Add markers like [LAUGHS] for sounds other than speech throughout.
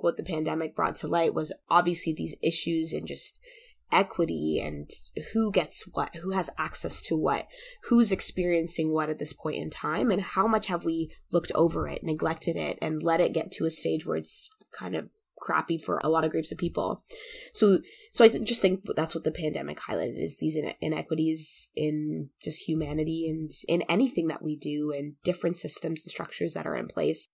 what the pandemic brought to light was obviously these issues and just equity and who gets what, who has access to what, who's experiencing what at this point in time, and how much have we looked over it, neglected it, and let it get to a stage where it's kind of crappy for a lot of groups of people. So, so I just think that's what the pandemic highlighted is these in- inequities in just humanity and in anything that we do and different systems and structures that are in place.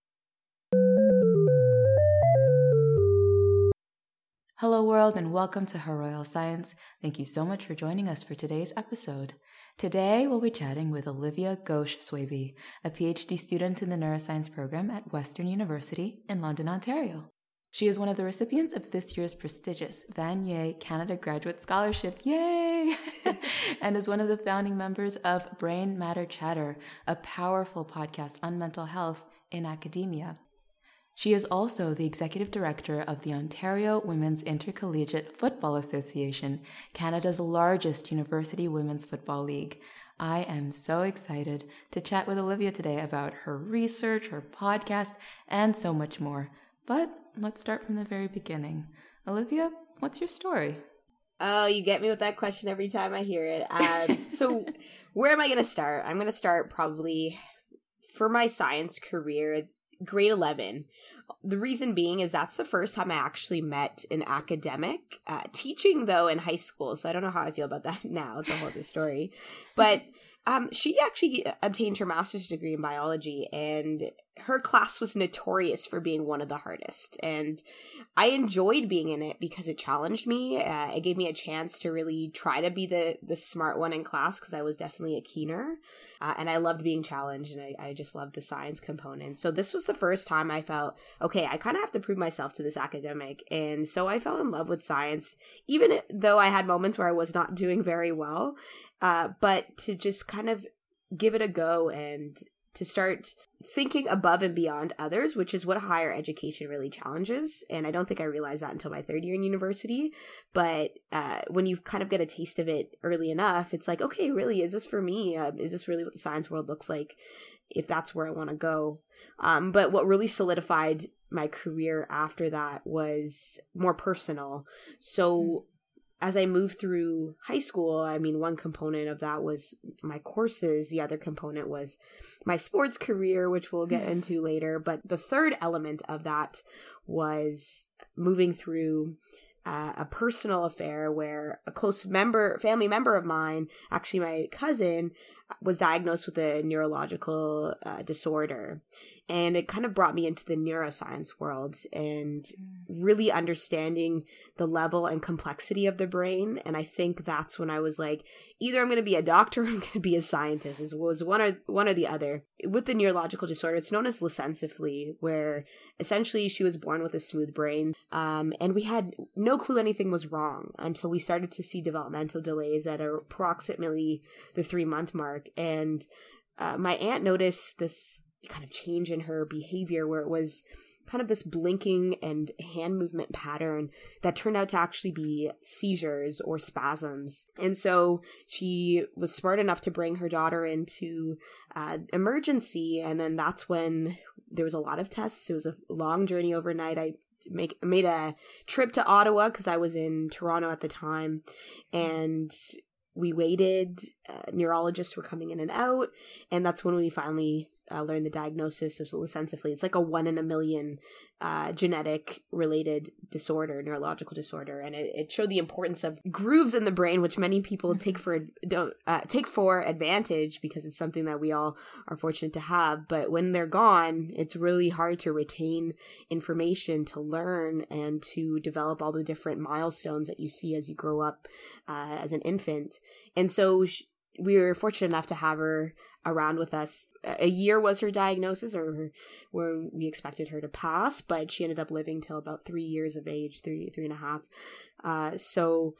Hello, world, and welcome to Her Royal Science. Thank you so much for joining us for today's episode. Today, we'll be chatting with Olivia Ghosh Swaby, a PhD student in the neuroscience program at Western University in London, Ontario. She is one of the recipients of this year's prestigious Vanier Canada Graduate Scholarship, yay! [LAUGHS] and is one of the founding members of Brain Matter Chatter, a powerful podcast on mental health in academia. She is also the executive director of the Ontario Women's Intercollegiate Football Association, Canada's largest university women's football league. I am so excited to chat with Olivia today about her research, her podcast, and so much more. But let's start from the very beginning. Olivia, what's your story? Oh, you get me with that question every time I hear it. Um, [LAUGHS] so, where am I going to start? I'm going to start probably for my science career, grade 11. The reason being is that's the first time I actually met an academic. Uh, teaching, though, in high school, so I don't know how I feel about that [LAUGHS] now. It's a whole other story. But um, she actually obtained her master's degree in biology, and her class was notorious for being one of the hardest. And I enjoyed being in it because it challenged me. Uh, it gave me a chance to really try to be the the smart one in class because I was definitely a keener, uh, and I loved being challenged, and I, I just loved the science component. So this was the first time I felt okay. I kind of have to prove myself to this academic, and so I fell in love with science, even though I had moments where I was not doing very well uh, but to just kind of give it a go and to start thinking above and beyond others, which is what higher education really challenges. And I don't think I realized that until my third year in university. But uh, when you kind of get a taste of it early enough, it's like, okay, really, is this for me? Um, is this really what the science world looks like? If that's where I want to go. Um, but what really solidified my career after that was more personal. So as I moved through high school, I mean, one component of that was my courses. The other component was my sports career, which we'll get into later. But the third element of that was moving through uh, a personal affair where a close member, family member of mine, actually my cousin, was diagnosed with a neurological uh, disorder. And it kind of brought me into the neuroscience world and mm. really understanding the level and complexity of the brain. And i think that's when i was like either i'm going to be a doctor or i'm going to be a scientist it was one or one or the other. With the neurological disorder it's known as lissencephaly where essentially she was born with a smooth brain um, and we had no clue anything was wrong until we started to see developmental delays at approximately the three month mark and uh, my aunt noticed this kind of change in her behavior where it was kind of this blinking and hand movement pattern that turned out to actually be seizures or spasms. And so she was smart enough to bring her daughter into uh, emergency. And then that's when there was a lot of tests. It was a long journey overnight. I make made a trip to Ottawa because I was in Toronto at the time, and we waited. Uh, neurologists were coming in and out, and that's when we finally uh, learn the diagnosis of lissencephaly. It's like a one in a million uh, genetic related disorder, neurological disorder, and it, it, showed the importance of grooves in the brain, which many people take for don't uh, take for advantage because it's something that we all are fortunate to have. But when they're gone, it's really hard to retain information, to learn, and to develop all the different milestones that you see as you grow up uh, as an infant. And so. We were fortunate enough to have her around with us. A year was her diagnosis, or her, where we expected her to pass, but she ended up living till about three years of age, three three and a half. Uh, so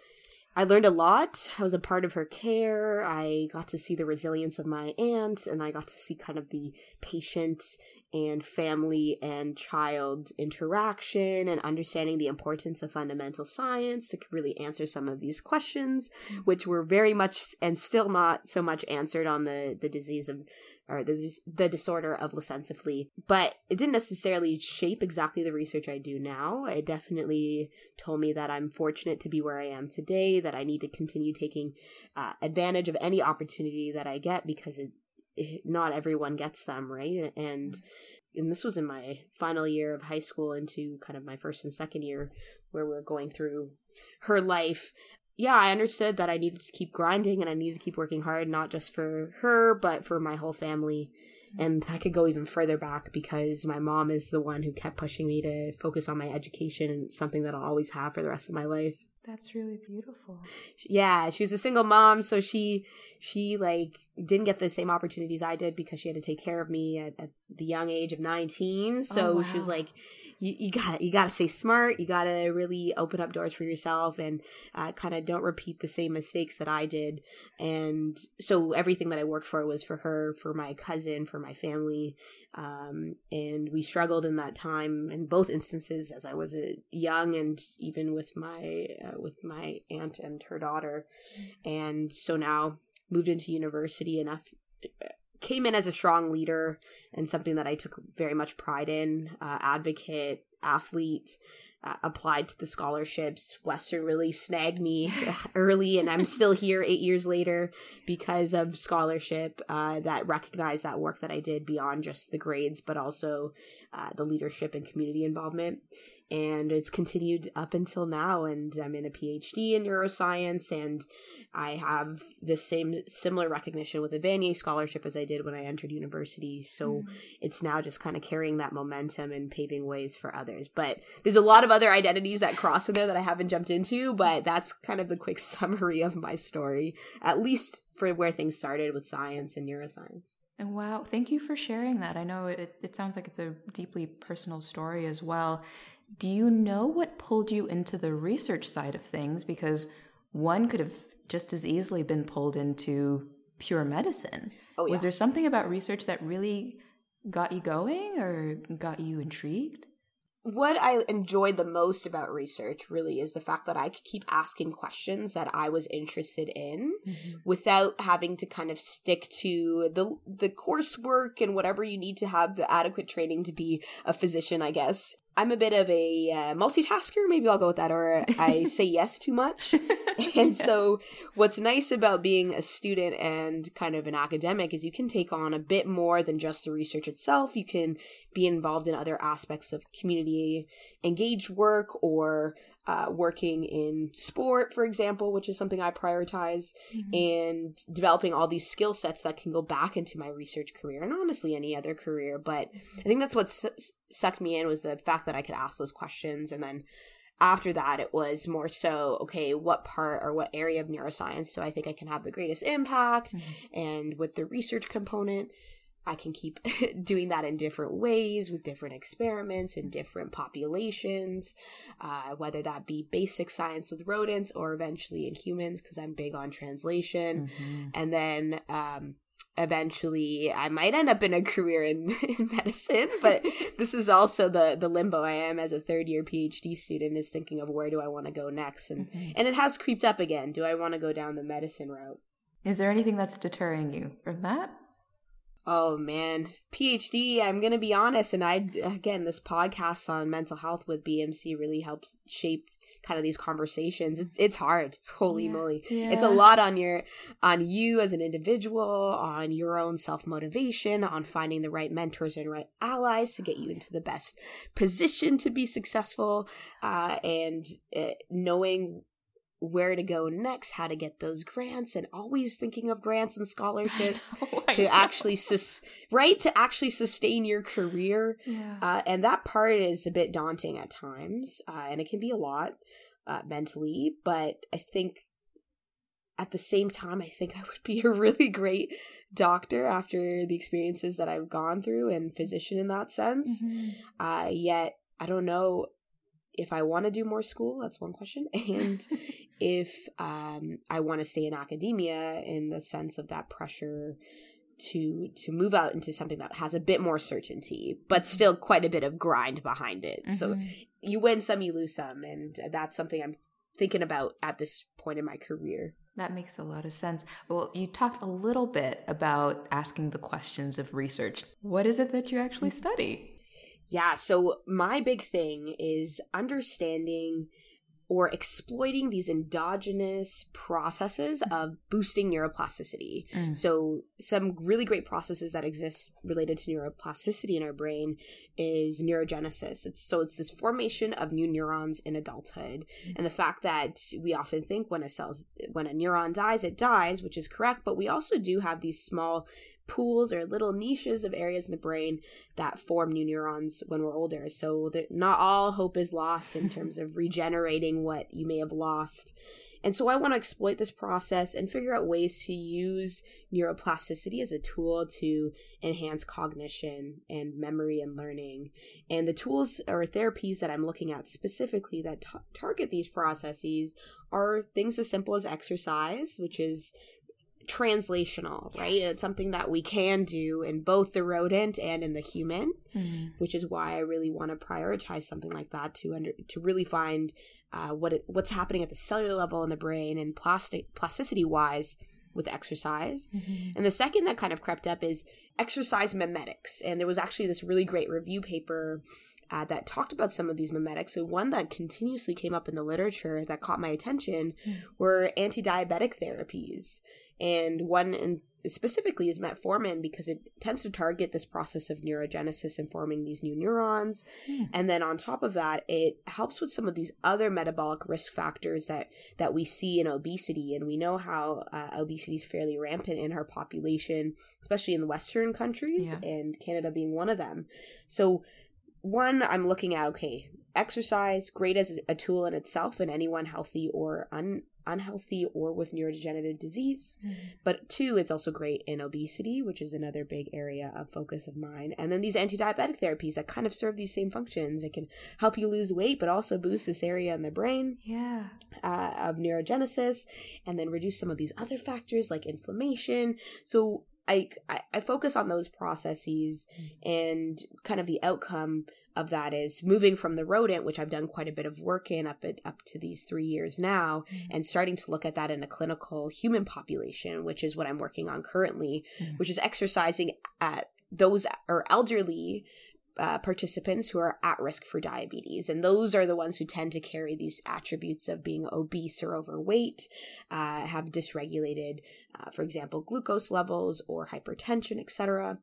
I learned a lot. I was a part of her care. I got to see the resilience of my aunt, and I got to see kind of the patient and family and child interaction and understanding the importance of fundamental science to really answer some of these questions, mm-hmm. which were very much and still not so much answered on the, the disease of or the the disorder of lissencephaly. But it didn't necessarily shape exactly the research I do now. It definitely told me that I'm fortunate to be where I am today. That I need to continue taking uh, advantage of any opportunity that I get because it, not everyone gets them, right? And mm-hmm. and this was in my final year of high school into kind of my first and second year where we're going through her life yeah, I understood that I needed to keep grinding and I needed to keep working hard, not just for her, but for my whole family. Mm-hmm. And I could go even further back because my mom is the one who kept pushing me to focus on my education and something that I'll always have for the rest of my life. That's really beautiful. Yeah, she was a single mom, so she she like didn't get the same opportunities I did because she had to take care of me at, at the young age of 19. So oh, wow. she was like you, you gotta you gotta stay smart. You gotta really open up doors for yourself and uh, kind of don't repeat the same mistakes that i did. And so everything that i worked for was for her for my cousin for my family. Um, and we struggled in that time in both instances as i was a young and even with my uh, with my aunt and her daughter. And so now moved into university enough came in as a strong leader and something that I took very much pride in. Uh, advocate, athlete, uh, applied to the scholarships. Western really snagged me [LAUGHS] early, and I'm still here eight years later because of scholarship uh, that recognized that work that I did beyond just the grades, but also uh, the leadership and community involvement and it's continued up until now and i'm in a phd in neuroscience and i have the same similar recognition with a vanier scholarship as i did when i entered university so mm. it's now just kind of carrying that momentum and paving ways for others but there's a lot of other identities that cross in there that i haven't jumped into but that's kind of the quick [LAUGHS] summary of my story at least for where things started with science and neuroscience and wow, thank you for sharing that. I know it, it sounds like it's a deeply personal story as well. Do you know what pulled you into the research side of things? Because one could have just as easily been pulled into pure medicine. Oh, yeah. Was there something about research that really got you going or got you intrigued? what I enjoyed the most about research really is the fact that I could keep asking questions that I was interested in mm-hmm. without having to kind of stick to the the coursework and whatever you need to have the adequate training to be a physician, I guess. I'm a bit of a uh, multitasker. Maybe I'll go with that, or [LAUGHS] I say yes too much. [LAUGHS] and so, what's nice about being a student and kind of an academic is you can take on a bit more than just the research itself. You can be involved in other aspects of community engaged work or uh, working in sport, for example, which is something I prioritize, mm-hmm. and developing all these skill sets that can go back into my research career and honestly any other career. But I think that's what su- sucked me in was the fact that I could ask those questions and then after that it was more so okay what part or what area of neuroscience do i think i can have the greatest impact mm-hmm. and with the research component I can keep [LAUGHS] doing that in different ways with different experiments in different populations, uh, whether that be basic science with rodents or eventually in humans, because I'm big on translation. Mm-hmm. And then um, eventually I might end up in a career in, [LAUGHS] in medicine, but [LAUGHS] this is also the the limbo I am as a third year PhD student is thinking of where do I want to go next, and mm-hmm. and it has creeped up again. Do I want to go down the medicine route? Is there anything that's deterring you from that? Oh man, PhD. I'm gonna be honest, and I again, this podcast on mental health with BMC really helps shape kind of these conversations. It's it's hard. [LAUGHS] Holy yeah. moly, yeah. it's a lot on your on you as an individual, on your own self motivation, on finding the right mentors and right allies to get you into the best position to be successful, uh, and uh, knowing where to go next, how to get those grants, and always thinking of grants and scholarships [LAUGHS] to actually sus- right to actually sustain your career. Yeah. Uh, and that part is a bit daunting at times, uh, and it can be a lot uh, mentally. But I think at the same time, I think I would be a really great doctor after the experiences that I've gone through and physician in that sense. Mm-hmm. Uh, yet I don't know if I want to do more school, that's one question. [LAUGHS] And if um, I want to stay in academia in the sense of that pressure to to move out into something that has a bit more certainty, but mm-hmm. still quite a bit of grind behind it. Mm-hmm. So you win some, you lose some, and that's something I'm thinking about at this point in my career. That makes a lot of sense. Well, you talked a little bit about asking the questions of research. What is it that you actually study? Yeah, so my big thing is understanding or exploiting these endogenous processes of boosting neuroplasticity. Mm. So, some really great processes that exist related to neuroplasticity in our brain is neurogenesis. It's so it's this formation of new neurons in adulthood, mm. and the fact that we often think when a cell's when a neuron dies, it dies, which is correct, but we also do have these small pools or little niches of areas in the brain that form new neurons when we're older. So not all hope is lost in terms of regenerating what you may have lost. And so I want to exploit this process and figure out ways to use neuroplasticity as a tool to enhance cognition and memory and learning. And the tools or therapies that I'm looking at specifically that t- target these processes are things as simple as exercise, which is translational, right? Yes. It's something that we can do in both the rodent and in the human, mm-hmm. which is why I really want to prioritize something like that to under to really find uh, what it, what's happening at the cellular level in the brain and plastic plasticity wise with exercise. Mm-hmm. And the second that kind of crept up is exercise mimetics. And there was actually this really great review paper uh, that talked about some of these mimetics. So one that continuously came up in the literature that caught my attention mm-hmm. were anti-diabetic therapies and one in specifically is metformin because it tends to target this process of neurogenesis and forming these new neurons mm. and then on top of that it helps with some of these other metabolic risk factors that that we see in obesity and we know how uh, obesity is fairly rampant in our population especially in western countries yeah. and canada being one of them so one i'm looking at okay exercise great as a tool in itself in anyone healthy or un unhealthy or with neurodegenerative disease. Mm-hmm. But two, it's also great in obesity, which is another big area of focus of mine. And then these anti diabetic therapies that kind of serve these same functions. It can help you lose weight, but also boost this area in the brain yeah. Uh, of neurogenesis and then reduce some of these other factors like inflammation. So I, I, focus on those processes mm-hmm. and kind of the outcome of that is moving from the rodent, which I've done quite a bit of work in up at, up to these three years now, mm-hmm. and starting to look at that in a clinical human population, which is what I'm working on currently, mm-hmm. which is exercising at those or elderly uh, participants who are at risk for diabetes. And those are the ones who tend to carry these attributes of being obese or overweight, uh, have dysregulated, uh, for example, glucose levels or hypertension, etc.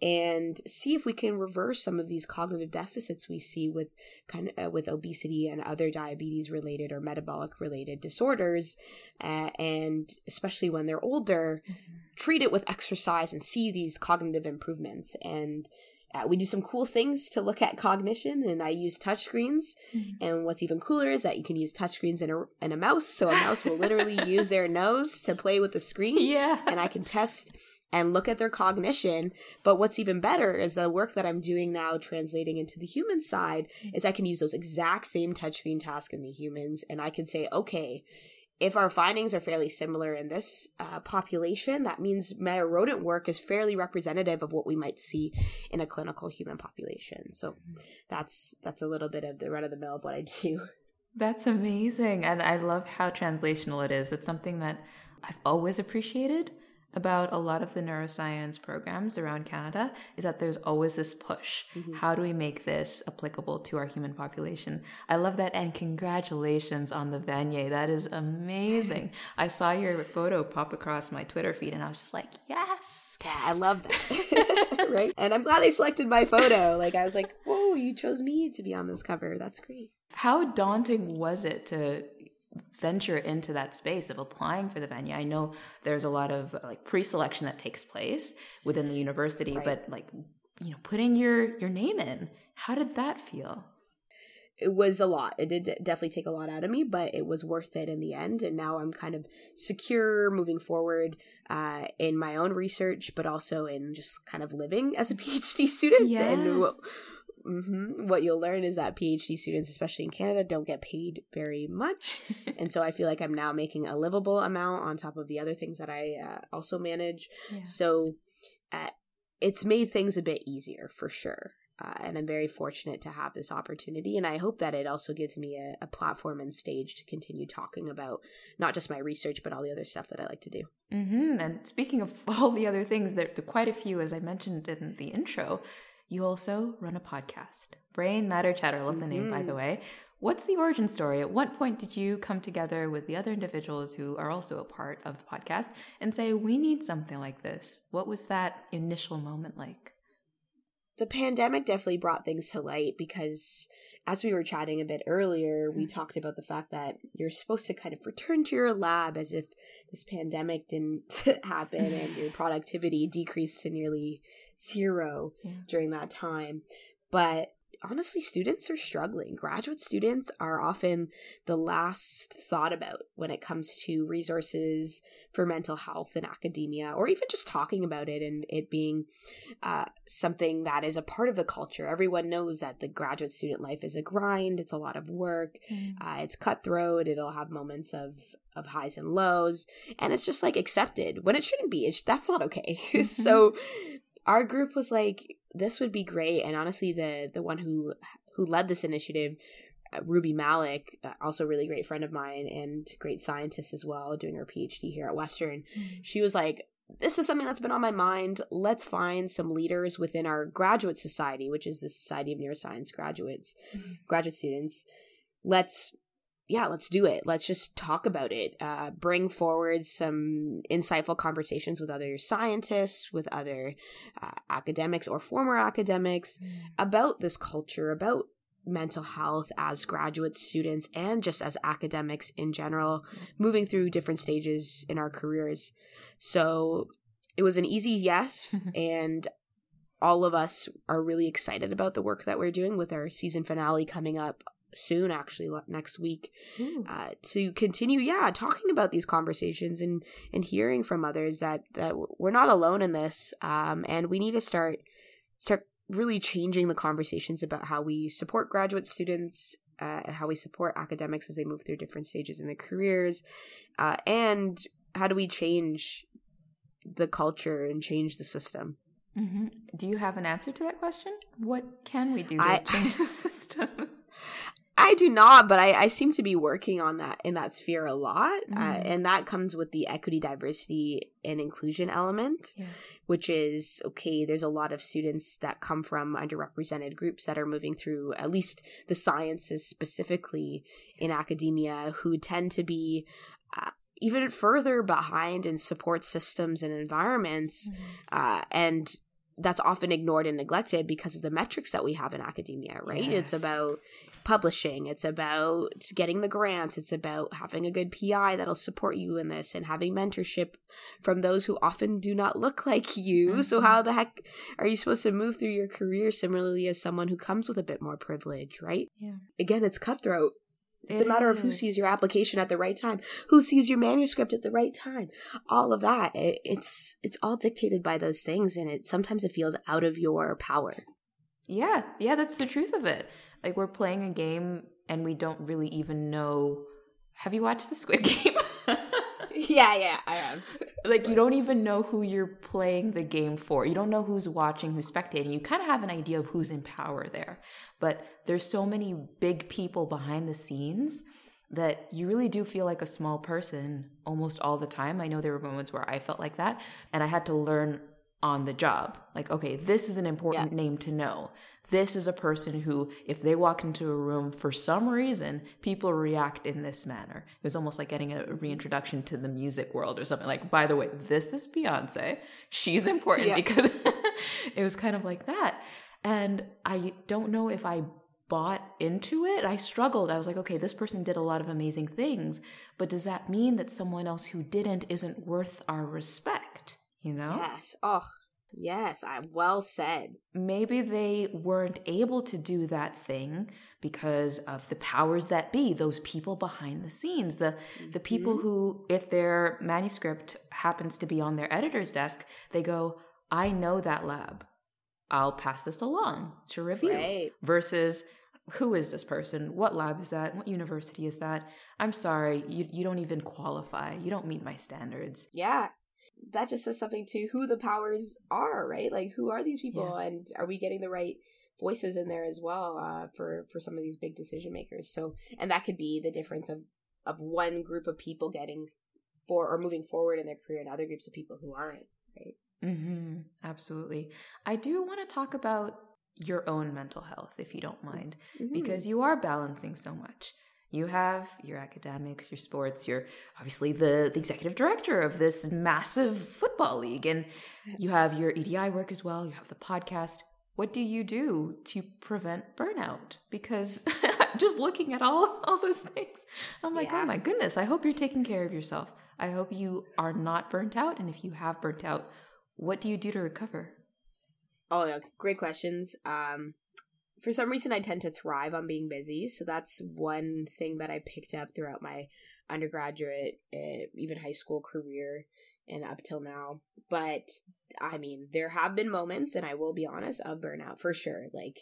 And see if we can reverse some of these cognitive deficits we see with kind of uh, with obesity and other diabetes related or metabolic related disorders, uh, and especially when they're older, mm-hmm. treat it with exercise and see these cognitive improvements and uh, we do some cool things to look at cognition, and I use touchscreens. Mm-hmm. And what's even cooler is that you can use touchscreens in a, in a mouse. So a mouse will literally [LAUGHS] use their nose to play with the screen. Yeah. And I can test and look at their cognition. But what's even better is the work that I'm doing now translating into the human side is I can use those exact same touchscreen tasks in the humans and I can say, okay, if our findings are fairly similar in this uh, population, that means my rodent work is fairly representative of what we might see in a clinical human population. So that's that's a little bit of the run of the mill of what I do. [LAUGHS] That's amazing, and I love how translational it is. It's something that I've always appreciated about a lot of the neuroscience programs around Canada is that there's always this push. Mm-hmm. How do we make this applicable to our human population? I love that. And congratulations on the Vanier. That is amazing. [LAUGHS] I saw your photo pop across my Twitter feed and I was just like, yes. Yeah, I love that. [LAUGHS] [LAUGHS] right. And I'm glad they selected my photo. Like, I was like, whoa, you chose me to be on this cover. That's great. How daunting was it to venture into that space of applying for the Vanier I know there's a lot of like pre-selection that takes place within the university, right. but like you know, putting your your name in, how did that feel? It was a lot. It did definitely take a lot out of me, but it was worth it in the end. And now I'm kind of secure moving forward uh, in my own research, but also in just kind of living as a [LAUGHS] PhD student yes. and Mm-hmm. What you'll learn is that PhD students, especially in Canada, don't get paid very much. [LAUGHS] and so I feel like I'm now making a livable amount on top of the other things that I uh, also manage. Yeah. So uh, it's made things a bit easier for sure. Uh, and I'm very fortunate to have this opportunity. And I hope that it also gives me a, a, platform and stage to continue talking about not just my research, but all the other stuff that I like to do. Mm-hmm. And speaking of [LAUGHS] all the other things, there are quite a few, as I mentioned in the intro. You also run a podcast, Brain Matter Chatter. Love the mm-hmm. name, by the mm-hmm. way. What's the origin story? At what point did you come together with the other individuals who are also a part of the podcast and say, we need something like this? What was that initial moment like? The pandemic definitely brought things to light because as we were chatting a bit earlier, we mm. talked about the fact that you're supposed to kind of return to your lab as if this pandemic didn't [LAUGHS] happen [LAUGHS] and your productivity decreased to nearly zero yeah. during that time. But honestly, students are struggling. Graduate students are often the last thought about when it comes to resources for mental health in academia, or even just talking about it and it being uh, something that is a part of the culture. Everyone knows that the graduate student life is a grind, it's a lot of work, mm. uh, it's cutthroat, it'll have moments of of highs and lows and it's just like accepted when it shouldn't be it's, that's not okay mm-hmm. [LAUGHS] so [LAUGHS] our group was like this would be great and honestly the the one who who led this initiative uh, Ruby Malik, uh, also a really great friend of mine and great scientist as well, doing her PhD here at Western. Mm-hmm. She was like, This is something that's been on my mind. Let's find some leaders within our graduate society, which is the Society of Neuroscience graduates, mm-hmm. graduate students. Let's yeah, let's do it. Let's just talk about it. Uh, bring forward some insightful conversations with other scientists, with other uh, academics or former academics mm. about this culture, about mental health as graduate students and just as academics in general, moving through different stages in our careers. So it was an easy yes. [LAUGHS] and all of us are really excited about the work that we're doing with our season finale coming up soon actually next week uh, to continue yeah talking about these conversations and and hearing from others that that we're not alone in this um, and we need to start start really changing the conversations about how we support graduate students uh, how we support academics as they move through different stages in their careers uh, and how do we change the culture and change the system? Mm-hmm. do you have an answer to that question? What can we do to I, change the [LAUGHS] system [LAUGHS] I do not, but I, I seem to be working on that in that sphere a lot. Mm. Uh, and that comes with the equity, diversity, and inclusion element, yeah. which is okay, there's a lot of students that come from underrepresented groups that are moving through at least the sciences specifically in academia who tend to be. Uh, even further behind in support systems and environments, mm. uh, and that's often ignored and neglected because of the metrics that we have in academia, right? Yes. It's about publishing, it's about getting the grants, it's about having a good PI that'll support you in this and having mentorship from those who often do not look [LAUGHS] like you. Mm-hmm. So, how the heck are you supposed to move through your career similarly as someone who comes with a bit more privilege, right? Yeah. Again, it's cutthroat. It's it a matter is. of who sees your application at the right time, who sees your manuscript at the right time. All of that, it, it's it's all dictated by those things, and it sometimes it feels out of your power. Yeah, yeah, that's the truth of it. Like we're playing a game and we don't really even know. Have you watched the Squid [LAUGHS] Game? yeah, yeah, I have. like you don't even know who you're playing the game for. You don't know who's watching, who's spectating. You kind of have an idea of who's in power there. But there's so many big people behind the scenes that you really do feel like a small person almost all the time. I know there were moments where I felt like that and I had to learn on the job. Like, okay, this is an important yeah. name to know. This is a person who, if they walk into a room for some reason, people react in this manner. It was almost like getting a reintroduction to the music world or something. Like, by the way, this is Beyonce. She's important yeah. because [LAUGHS] it was kind of like that. And I don't know if I bought into it. I struggled. I was like, okay, this person did a lot of amazing things, but does that mean that someone else who didn't isn't worth our respect? You know? Yes. Oh, Yes, I well said. Maybe they weren't able to do that thing because of the powers that be, those people behind the scenes, the mm-hmm. the people mm-hmm. who if their manuscript happens to be on their editor's desk, they go, "I know that lab. I'll pass this along to review." Right. Versus who is this person? What lab is that? What university is that? I'm sorry, you, you don't even qualify. You don't meet my standards. Yeah, that just says something to who the powers are, right? Like, who are these people, yeah. and are we getting the right voices in there as well uh, for for some of these big decision makers. So, and that could be the difference of of one group of people getting for or moving forward in their career, and other groups of people who aren't. Right. Mm-hmm. Absolutely. I do want to talk about your own mental health, if you don't mind, mm-hmm. because you are balancing so much. You have your academics, your sports, you're obviously the, the executive director of this massive football league, and you have your EDI work as well, you have the podcast. What do you do to prevent burnout? Because [LAUGHS] just looking at all, all those things, I'm like, oh yeah. oh my goodness, I hope you're taking care of yourself. I hope you are not burnt out. And if you have burnt out, what do you do to recover? Oh, yeah, great questions. Um, for some reason I tend to thrive on being busy. So that's one thing that I picked up throughout my undergraduate, uh, even high school career and up till now. But I mean, there have been moments, and I will be honest, of burnout for sure. Like,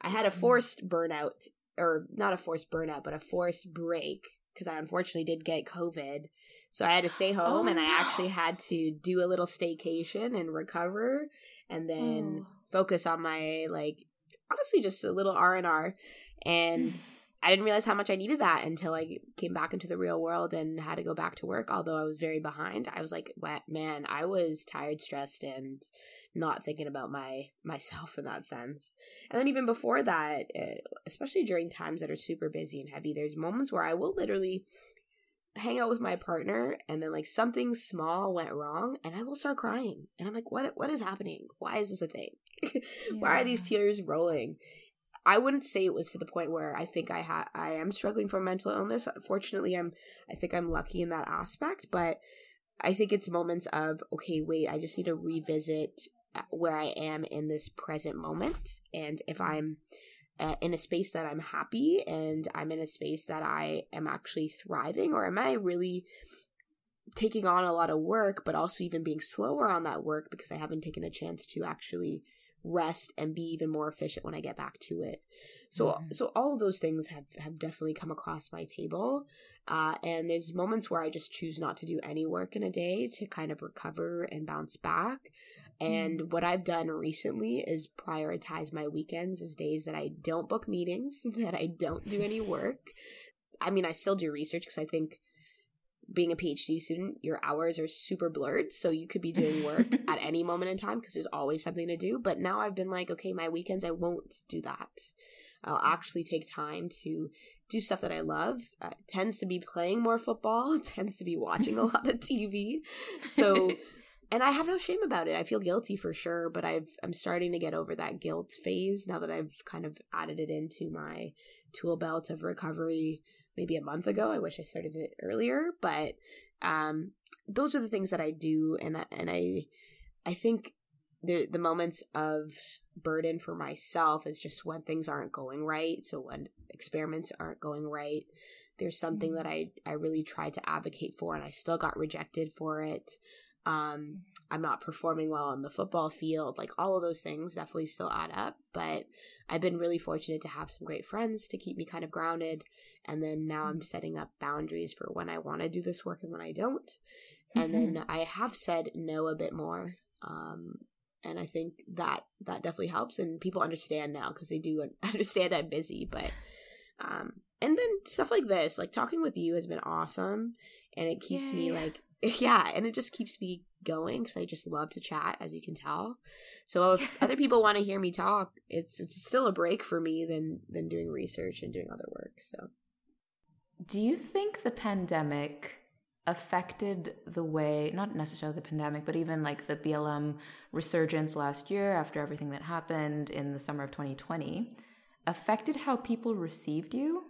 I had a mm. forced burnout, or not a forced burnout, but a forced break because I unfortunately did get COVID. So I had to stay home oh, and I no. actually had to do a little staycation and recover and then oh. focus on my like honestly just a little r&r and i didn't realize how much i needed that until i came back into the real world and had to go back to work. Although i was very behind i was like man i was tired stressed and not thinking about my myself in that sense. And then even before that eh, especially during times that are super busy and heavy there's moments where i will literally hang out with my partner and then like something small went wrong and I will start crying. And I'm like, what what is happening? Why is this a thing? yeah. [LAUGHS] Why are these tears rolling? I wouldn't say it was to the point where I think I had I am struggling from mental illness. Fortunately, I'm I think I'm lucky in that aspect, but I think it's moments of okay, wait, I just need to revisit uh, where I am in this present moment and if I'm uh, in a space that I'm happy and I'm in a space that I am actually thriving, or am I really taking on a lot of work, but also even being slower on that work because I haven't taken a chance to actually rest and be even more efficient when I get back to it. So mm-hmm. so all of those things have have definitely come across my table. Uh, and there's moments where I just choose not to do any work in a day to kind of recover and bounce back. And mm. what I've done recently is prioritize my weekends as days that I don't book meetings, [LAUGHS] that I don't do any work. I mean, I still do research because I think being a PhD student, your hours are super blurred. So you could be doing work [LAUGHS] at any moment in time because there's always something to do. But now I've been like, okay, my weekends, I won't do that. I'll actually take time to do stuff that I love. Uh, tends to be playing more football, [LAUGHS] tends to be watching a lot of TV. So and I have no shame about it. I feel guilty for sure, but I've I'm starting to get over that guilt phase now that I've kind of added it into my tool belt of recovery maybe a month ago. I wish I started it earlier, but um those are the things that I do and I, and I I think the the moments of burden for myself is just when things aren't going right, so when experiments aren't going right. There's something that mm-hmm. I I really tried to advocate for and I still got rejected for it um i'm not performing well on the football field. Like all of those things definitely still add up but i've been really fortunate to have some great friends to keep me kind of grounded and then now i'm setting up boundaries for when i want to do this work and when i don't. And then [LAUGHS] i have said no a bit more um and i think that that definitely helps and people understand now because they do [LAUGHS] understand i'm busy but um and then stuff like this like talking with you has been awesome and it keeps Yay. me like [LAUGHS] yeah, and it just keeps me going because I just love to chat, as you can tell. So if [LAUGHS] other people want to hear me talk, it's it's still a break for me than than doing research and doing other work. So, do you think the pandemic affected the way not necessarily the pandemic but even like the BLM resurgence last year after everything that happened in the summer of 2020 affected how people received you?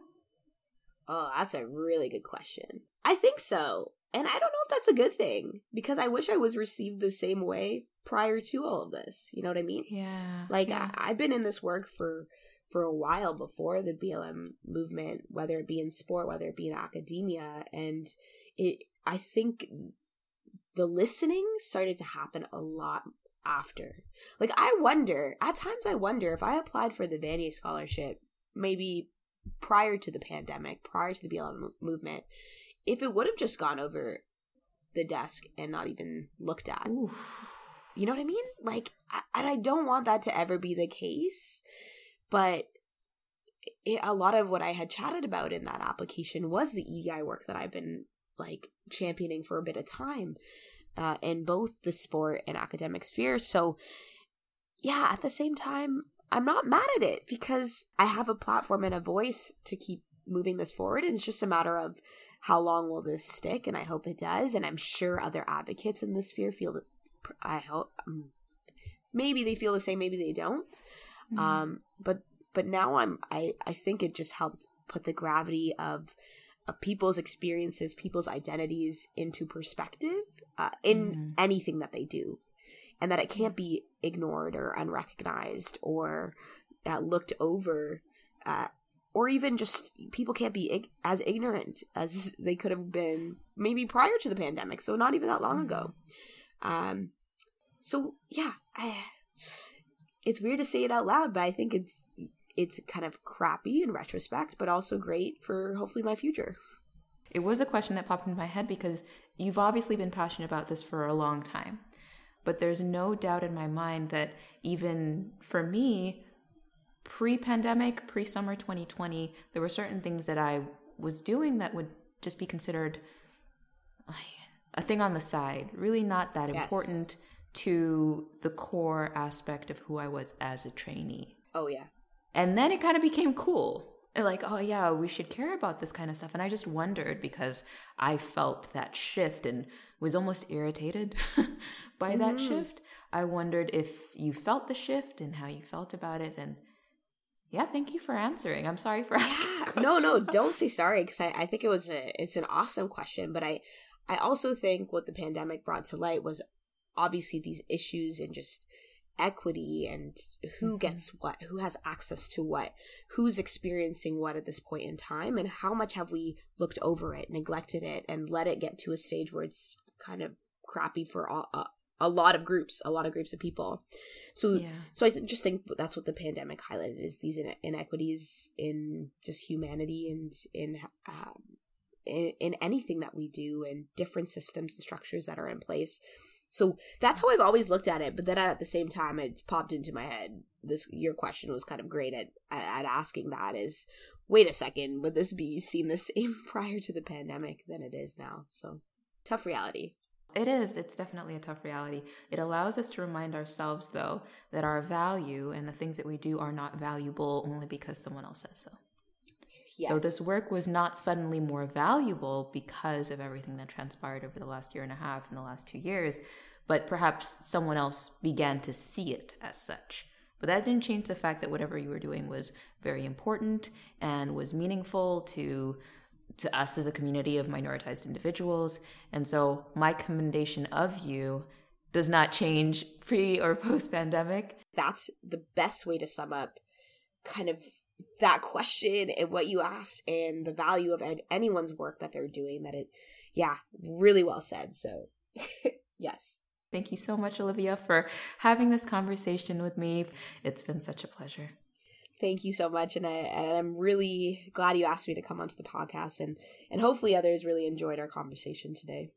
Oh, that's a really good question. I think so. And I don't know if that's a good thing because I wish I was received the same way prior to all of this. You know what I mean? Yeah. Like yeah. I, I've been in this work for for a while before the BLM movement, whether it be in sport, whether it be in academia, and it. I think the listening started to happen a lot after. Like I wonder, at times I wonder if I applied for the Vanier scholarship maybe prior to the pandemic, prior to the BLM movement, if it would have just gone over the desk and not even looked at. Oof. You know what I mean? Like, I, and I don't want that to ever be the case. but it, a lot of what I had chatted about in that application was the EDI work that I've been like championing for a bit of time uh, in both the sport and academic sphere. So, yeah, at the same time, I'm not mad at it because I have a platform and a voice to keep moving this forward. And it's just a matter of how long will this stick, and I hope it does. And I'm sure other advocates in this sphere feel that. I hope um, maybe they feel the same, maybe they don't. Mm-hmm. Um, but but now I'm I I think it just helped put the gravity of of people's experiences, people's identities into perspective uh, in mm-hmm. anything that they do, and that it can't be ignored or unrecognized or uh, looked over, uh, or even just people can't be ig- as ignorant as they could have been maybe prior to the pandemic. So not even that long mm-hmm. ago. Um, so yeah, I, it's weird to say it out loud, but I think it's it's kind of crappy in retrospect, but also great for hopefully my future. It was a question that popped into my head because you've obviously been passionate about this for a long time. But there's no doubt in my mind that even for me, pre pandemic, pre summer 2020, there were certain things that I was doing that would just be considered a thing on the side, really not that yes. important to the core aspect of who I was as a trainee. Oh, yeah. And then it kind of became cool. Like, oh, yeah, we should care about this kind of stuff. And I just wondered because I felt that shift and was almost irritated [LAUGHS] by mm-hmm. that shift. I wondered if you felt the shift and how you felt about it. And yeah, thank you for answering. I'm sorry for [LAUGHS] asking. Yeah. No, no, [LAUGHS] don't say sorry because I, I think it was a, it's an awesome question. But I, I also think what the pandemic brought to light was obviously these issues and just equity and who mm-hmm. gets what, who has access to what, who's experiencing what at this point in time, and how much have we looked over it, neglected it, and let it get to a stage where it's kind of crappy for all, uh, a lot of groups, a lot of groups of people. So, yeah. so I th- just think that's what the pandemic highlighted is these inequities in just humanity and in, um, in in anything that we do and different systems and structures that are in place so that's how I've always looked at it. But then at the same time, it popped into my head. This your question was kind of great at at asking that. Is wait a second, would this be seen the [LAUGHS] same prior to the pandemic than it is now? So tough reality. It is. It's definitely a tough reality. It allows us to remind ourselves, though, that our value and the things that we do are not valuable only because someone else says so. Yes. So this work was not suddenly more valuable because of everything that transpired over the last year and a half and the last two years, but perhaps someone else began to see it as such. But that didn't change the fact that whatever you were doing was very important and was meaningful to to us as a community of minoritized individuals. And so my commendation of you does not change pre or post pandemic. That's the best way to sum up kind of that question and what you asked and the value of anyone's work that they're doing that it yeah really well said so [LAUGHS] yes thank you so much olivia for having this conversation with me it's been such a pleasure thank you so much and, I, and i'm really glad you asked me to come onto the podcast and and hopefully others really enjoyed our conversation today